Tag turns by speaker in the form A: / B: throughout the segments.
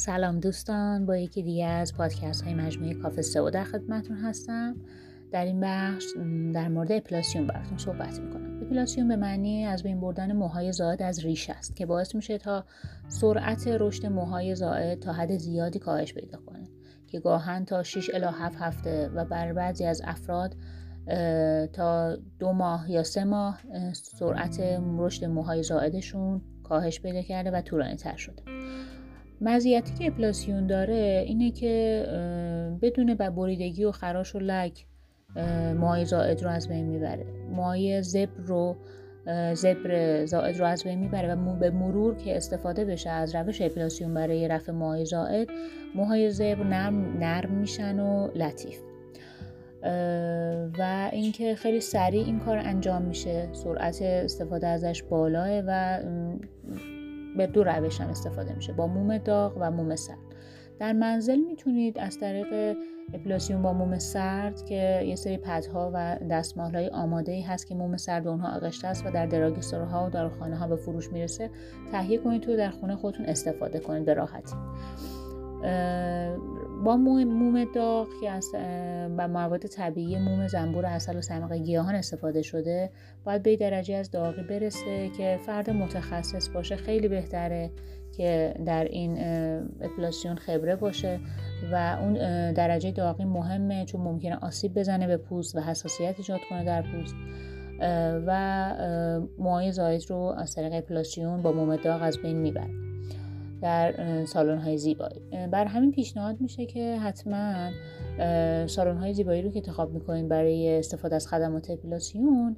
A: سلام دوستان با یکی دیگه از پادکست های مجموعه کافه سئو در خدمتتون هستم. در این بخش در مورد اپلاسیون براتون صحبت می‌کنم. اپلاسیون به معنی از بین بردن موهای زائد از ریش است که باعث میشه تا سرعت رشد موهای زائد تا حد زیادی کاهش پیدا کنه که گاهن تا 6 الی 7 هفته و بر بعضی از افراد تا دو ماه یا سه ماه سرعت رشد موهای زائدشون کاهش پیدا کرده و طولانی تر شده. مزیتی که اپلاسیون داره اینه که بدون بریدگی و خراش و لک مای زائد رو از بین می‌بره. مای زبر رو زبر زائد رو از بین می‌بره و به مرور که استفاده بشه از روش اپلاسیون برای رفع مای زائد موهای زبر نرم, نرم میشن و لطیف. و اینکه خیلی سریع این کار انجام میشه. سرعت استفاده ازش بالاه و به دو روش هم استفاده میشه با موم داغ و موم سرد. در منزل می‌تونید از طریق اپلاسیون با موم سرد که یه سری پدها و دستمال های آماده ای هست که موم سرد اونها آغشته است و در دراگستوره ها و خانه ها به فروش می‌رسه تهیه کنید تو در خونه خودتون استفاده کنید به راحتی. با موم داغ که از و مواد طبیعی موم زنبور اصل و سمق گیاهان استفاده شده باید به درجه از داغی برسه که فرد متخصص باشه خیلی بهتره که در این اپلاسیون خبره باشه و اون درجه داغی مهمه چون ممکنه آسیب بزنه به پوست و حساسیت ایجاد کنه در پوست. و موهای زاید رو از طریق اپلاسیون با موم داغ از بین می‌بره. در سالن های زیبایی. بر همین پیشنهاد میشه که حتما سالن های زیبایی رو که انتخاب می‌کنین برای استفاده از خدمات اپیلاسیون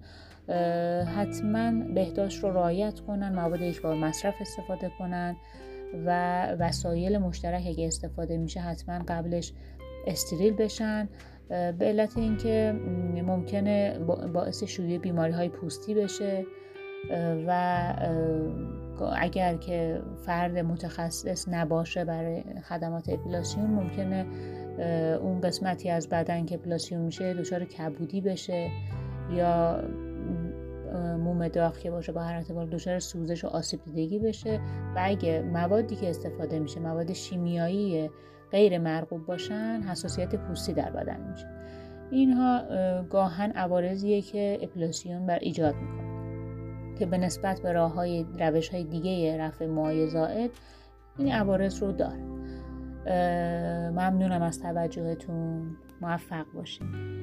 A: حتما بهداشت رو رعایت کنن مواد یک مصرف استفاده کنن و وسایل مشترک اگه استفاده میشه حتما قبلش استریل بشن. به علت اینکه ممکنه باعث شیوع بیماری های پوستی بشه و اگر که فرد متخصص نباشه برای خدمات اپیلاسیون ممکنه اون قسمتی از بدن که اپیلاسیون میشه دچار کبودی بشه یا موم داغ که باشه با هر اعتبار دچار سوزش و آسیب دیدگی بشه. و اگه موادی که استفاده میشه مواد شیمیایی غیر مرغوب باشن حساسیت پوستی در بدن میشه. اینها گاهن عوارضیه که اپیلاسیون بر ایجاد می‌کنه. که به نسبت به راه های روش های دیگه رفع موهای زائد این عوارض رو داره. ممنونم از توجهتون. موفق باشید